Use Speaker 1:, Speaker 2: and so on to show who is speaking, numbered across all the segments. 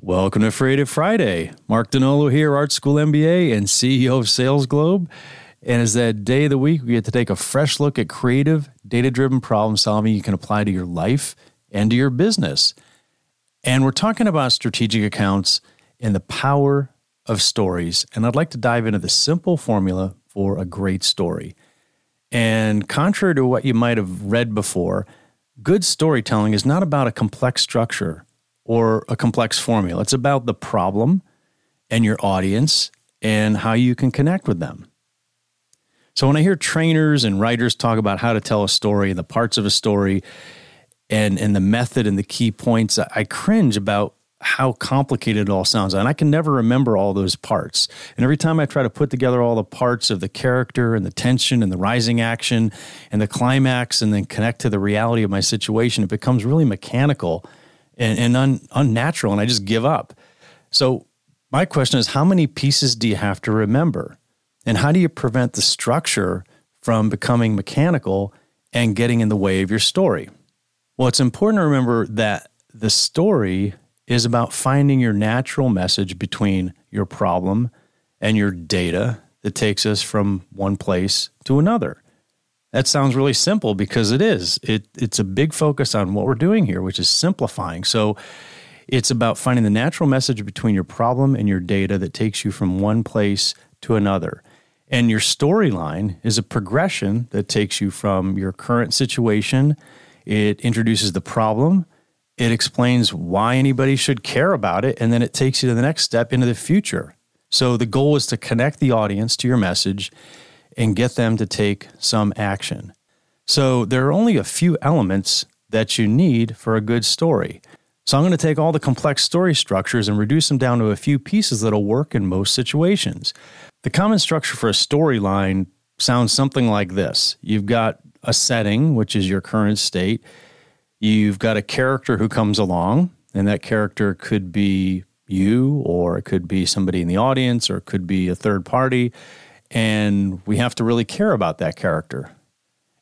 Speaker 1: Welcome to Freative Friday. Mark Donnolo here, Art School MBA and CEO of SalesGlobe. And as that day of the week, we get to take a fresh look at creative, data driven problem solving you can apply to your life and to your business. And we're talking about strategic accounts and the power of stories. And I'd like to dive into the simple formula for a great story. And contrary to what you might have read before, good storytelling is not about a complex structure or a complex formula. It's about the problem and your audience and how you can connect with them. So when I hear trainers and writers talk about how to tell a story and the parts of a story and and the method and the key points, I cringe about how complicated it all sounds. And I can never remember all those parts. And every time I try to put together all the parts of the character and the tension and the rising action and the climax and then connect to the reality of my situation, it becomes really mechanical and, and un, unnatural, and I just give up. So, my question is how many pieces do you have to remember? And how do you prevent the structure from becoming mechanical and getting in the way of your story? Well, it's important to remember that the story is about finding your natural message between your problem and your data that takes us from one place to another. That sounds really simple because it is. It, it's a big focus on what we're doing here, which is simplifying. So it's about finding the natural message between your problem and your data that takes you from one place to another. And your storyline is a progression that takes you from your current situation. It introduces the problem, it explains why anybody should care about it, and then it takes you to the next step into the future. So the goal is to connect the audience to your message and get them to take some action. So there are only a few elements that you need for a good story. So I'm going to take all the complex story structures and reduce them down to a few pieces that'll work in most situations. The common structure for a storyline sounds something like this You've got a setting, which is your current state. You've got a character who comes along, and that character could be you, or it could be somebody in the audience, or it could be a third party and we have to really care about that character.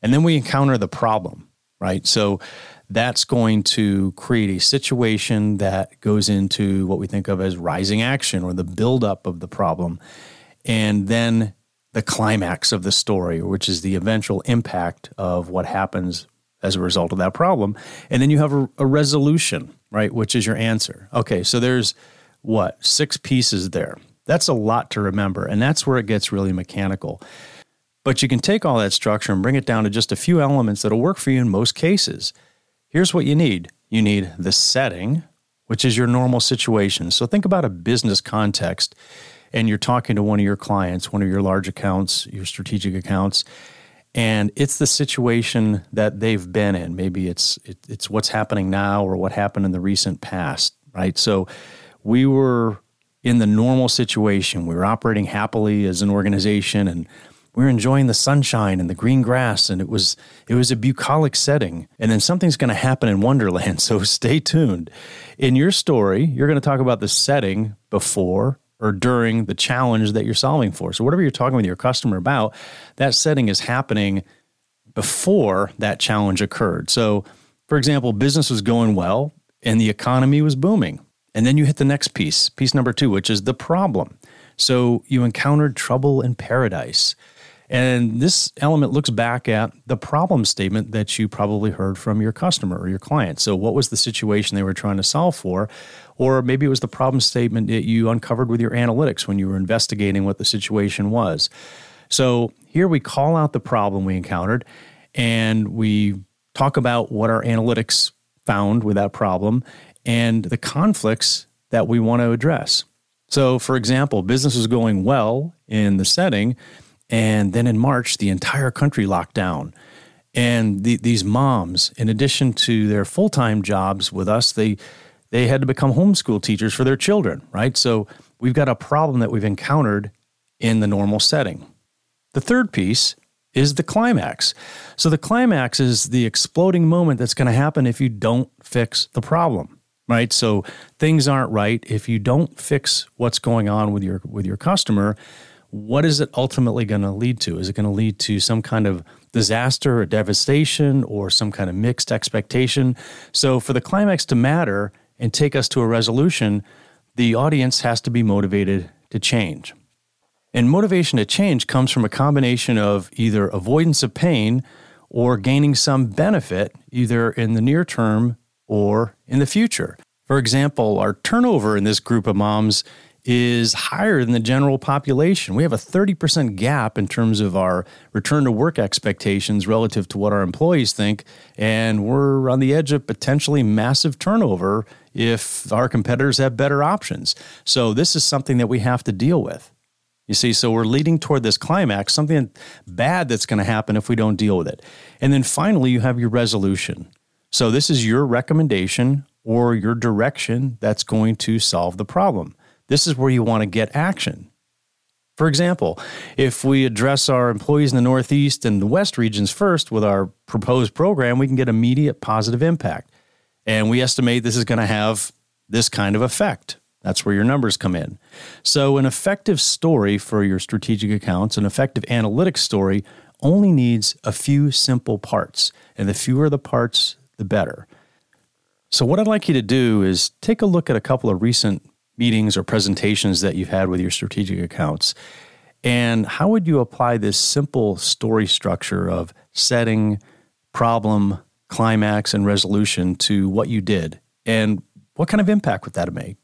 Speaker 1: And then we encounter the problem, right? So that's going to create a situation that goes into what we think of as rising action or the buildup of the problem. And then the climax of the story, which is the eventual impact of what happens as a result of that problem. And then you have a, a resolution, right? Which is your answer. Okay, so there's what, six pieces there. That's a lot to remember, and that's where it gets really mechanical. But you can take all that structure and bring it down to just a few elements that'll work for you in most cases. Here's what you need you need the setting, which is your normal situation. So think about a business context, and you're talking to one of your clients, one of your large accounts, your strategic accounts, and it's the situation that they've been in. Maybe it's it, it's what's happening now or what happened in the recent past, right? So we were in the normal situation. We were operating happily as an organization and we were enjoying the sunshine and the green grass and it was it was a bucolic setting. And then something's going to happen in wonderland so stay tuned. In your story you're going to talk about the setting before or during the challenge that you're solving for. So whatever you're talking with your customer about that setting is happening before that challenge occurred. So for example business was going well and the economy was booming and then you hit the next piece, piece number two, which is the problem. So you encountered trouble in paradise. And this element looks back at the problem statement that you probably heard from your customer or your client. So, what was the situation they were trying to solve for? Or maybe it was the problem statement that you uncovered with your analytics when you were investigating what the situation was. So, here we call out the problem we encountered and we talk about what our analytics found with that problem and the conflicts that we want to address. So, for example, business was going well in the setting, and then in March, the entire country locked down. And the, these moms, in addition to their full time jobs with us, they they had to become homeschool teachers for their children, right? So we've got a problem that we've encountered in the normal setting. The third piece is the climax. So the climax is the exploding moment that's going to happen if you don't fix the problem right? So things aren't right. If you don't fix what's going on with your with your customer, what is it ultimately going to lead to? Is it going to lead to some kind of disaster or devastation or some kind of mixed expectation? So for the climax to matter and take us to a resolution, the audience has to be motivated to change. And motivation to change comes from a combination of either avoidance of pain or gaining some benefit, either in the near term or in the future. For example, our turnover in this group of moms is higher than the general population. We have a 30% gap in terms of our return to work expectations relative to what our employees think. And we're on the edge of potentially massive turnover if our competitors have better options. So, this is something that we have to deal with. You see, so we're leading toward this climax, something bad that's going to happen if we don't deal with it. And then finally, you have your resolution. So, this is your recommendation or your direction that's going to solve the problem. This is where you want to get action. For example, if we address our employees in the Northeast and the West regions first with our proposed program, we can get immediate positive impact. And we estimate this is going to have this kind of effect. That's where your numbers come in. So, an effective story for your strategic accounts, an effective analytics story, only needs a few simple parts. And the fewer the parts, the better. So, what I'd like you to do is take a look at a couple of recent meetings or presentations that you've had with your strategic accounts. And how would you apply this simple story structure of setting, problem, climax, and resolution to what you did? And what kind of impact would that have made?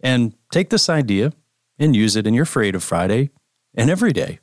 Speaker 1: And take this idea and use it in your Freative Friday and every day.